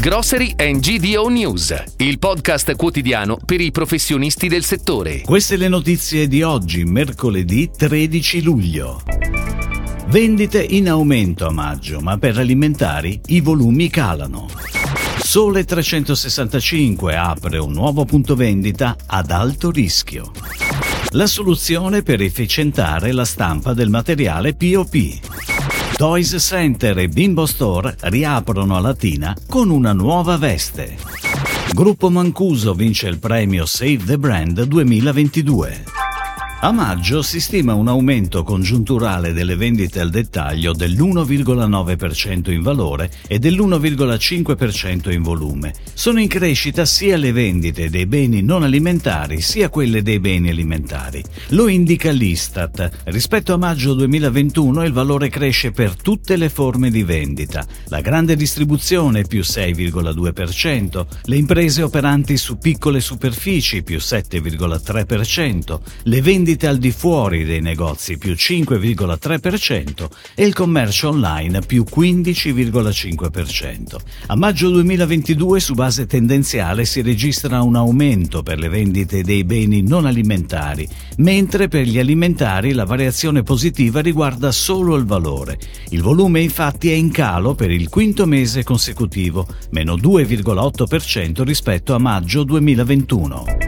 Grocery and GDO News, il podcast quotidiano per i professionisti del settore. Queste le notizie di oggi, mercoledì 13 luglio. Vendite in aumento a maggio, ma per alimentari i volumi calano. Sole 365 apre un nuovo punto vendita ad alto rischio. La soluzione per efficientare la stampa del materiale POP. Toys Center e Bimbo Store riaprono a Latina con una nuova veste. Gruppo Mancuso vince il premio Save the Brand 2022. A maggio si stima un aumento congiunturale delle vendite al dettaglio dell'1,9% in valore e dell'1,5% in volume. Sono in crescita sia le vendite dei beni non alimentari sia quelle dei beni alimentari. Lo indica l'Istat. Rispetto a maggio 2021 il valore cresce per tutte le forme di vendita. La grande distribuzione più 6,2%, le imprese operanti su piccole superfici più 7,3%, le vendite vendite al di fuori dei negozi più 5,3% e il commercio online più 15,5%. A maggio 2022 su base tendenziale si registra un aumento per le vendite dei beni non alimentari, mentre per gli alimentari la variazione positiva riguarda solo il valore. Il volume infatti è in calo per il quinto mese consecutivo, meno 2,8% rispetto a maggio 2021.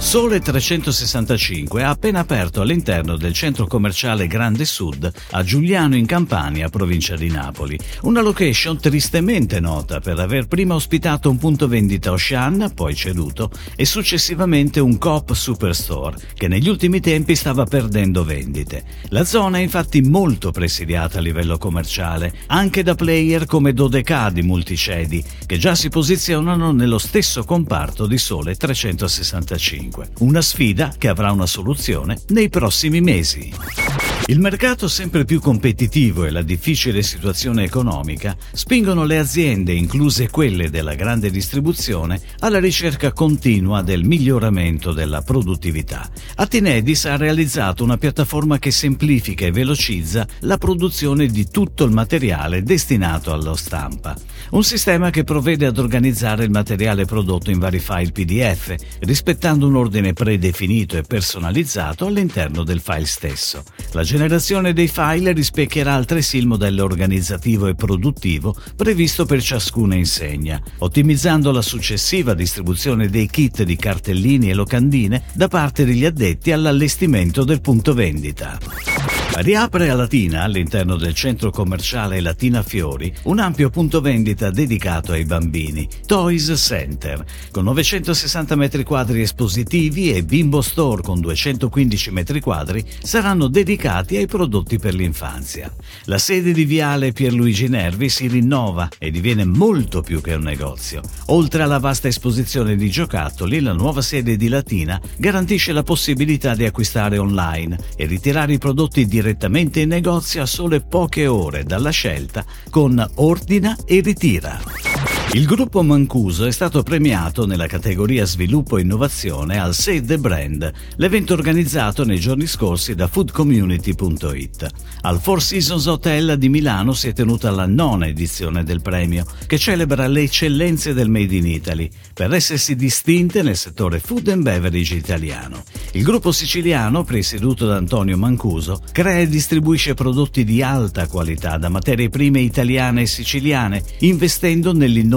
Sole 365 ha appena aperto all'interno del centro commerciale Grande Sud a Giuliano in Campania, provincia di Napoli. Una location tristemente nota per aver prima ospitato un punto vendita Ocean, poi ceduto, e successivamente un Coop Superstore, che negli ultimi tempi stava perdendo vendite. La zona è infatti molto presidiata a livello commerciale, anche da player come Dodeca di Multicedi, che già si posizionano nello stesso comparto di Sole 365. Una sfida che avrà una soluzione nei prossimi mesi. Il mercato sempre più competitivo e la difficile situazione economica spingono le aziende, incluse quelle della grande distribuzione, alla ricerca continua del miglioramento della produttività. Atinedis ha realizzato una piattaforma che semplifica e velocizza la produzione di tutto il materiale destinato alla stampa. Un sistema che provvede ad organizzare il materiale prodotto in vari file PDF, rispettando un ordine predefinito e personalizzato all'interno del file stesso. La generazione dei file rispecchierà altresì il modello organizzativo e produttivo previsto per ciascuna insegna, ottimizzando la successiva distribuzione dei kit di cartellini e locandine da parte degli addetti all'allestimento del punto vendita. Riapre a Latina, all'interno del centro commerciale Latina Fiori, un ampio punto vendita dedicato ai bambini, Toys Center, con 960 m2 espositivi e Bimbo Store con 215 m2 saranno dedicati ai prodotti per l'infanzia. La sede di Viale Pierluigi Nervi si rinnova e diviene molto più che un negozio. Oltre alla vasta esposizione di giocattoli, la nuova sede di Latina garantisce la possibilità di acquistare online e ritirare i prodotti direttamente direttamente in negozio a sole poche ore dalla scelta con Ordina e Ritira. Il gruppo Mancuso è stato premiato nella categoria Sviluppo e Innovazione al Save the Brand, l'evento organizzato nei giorni scorsi da foodcommunity.it. Al Four Seasons Hotel di Milano si è tenuta la nona edizione del premio, che celebra le eccellenze del Made in Italy, per essersi distinte nel settore food and beverage italiano. Il gruppo siciliano, presieduto da Antonio Mancuso, crea e distribuisce prodotti di alta qualità da materie prime italiane e siciliane, investendo nell'innovazione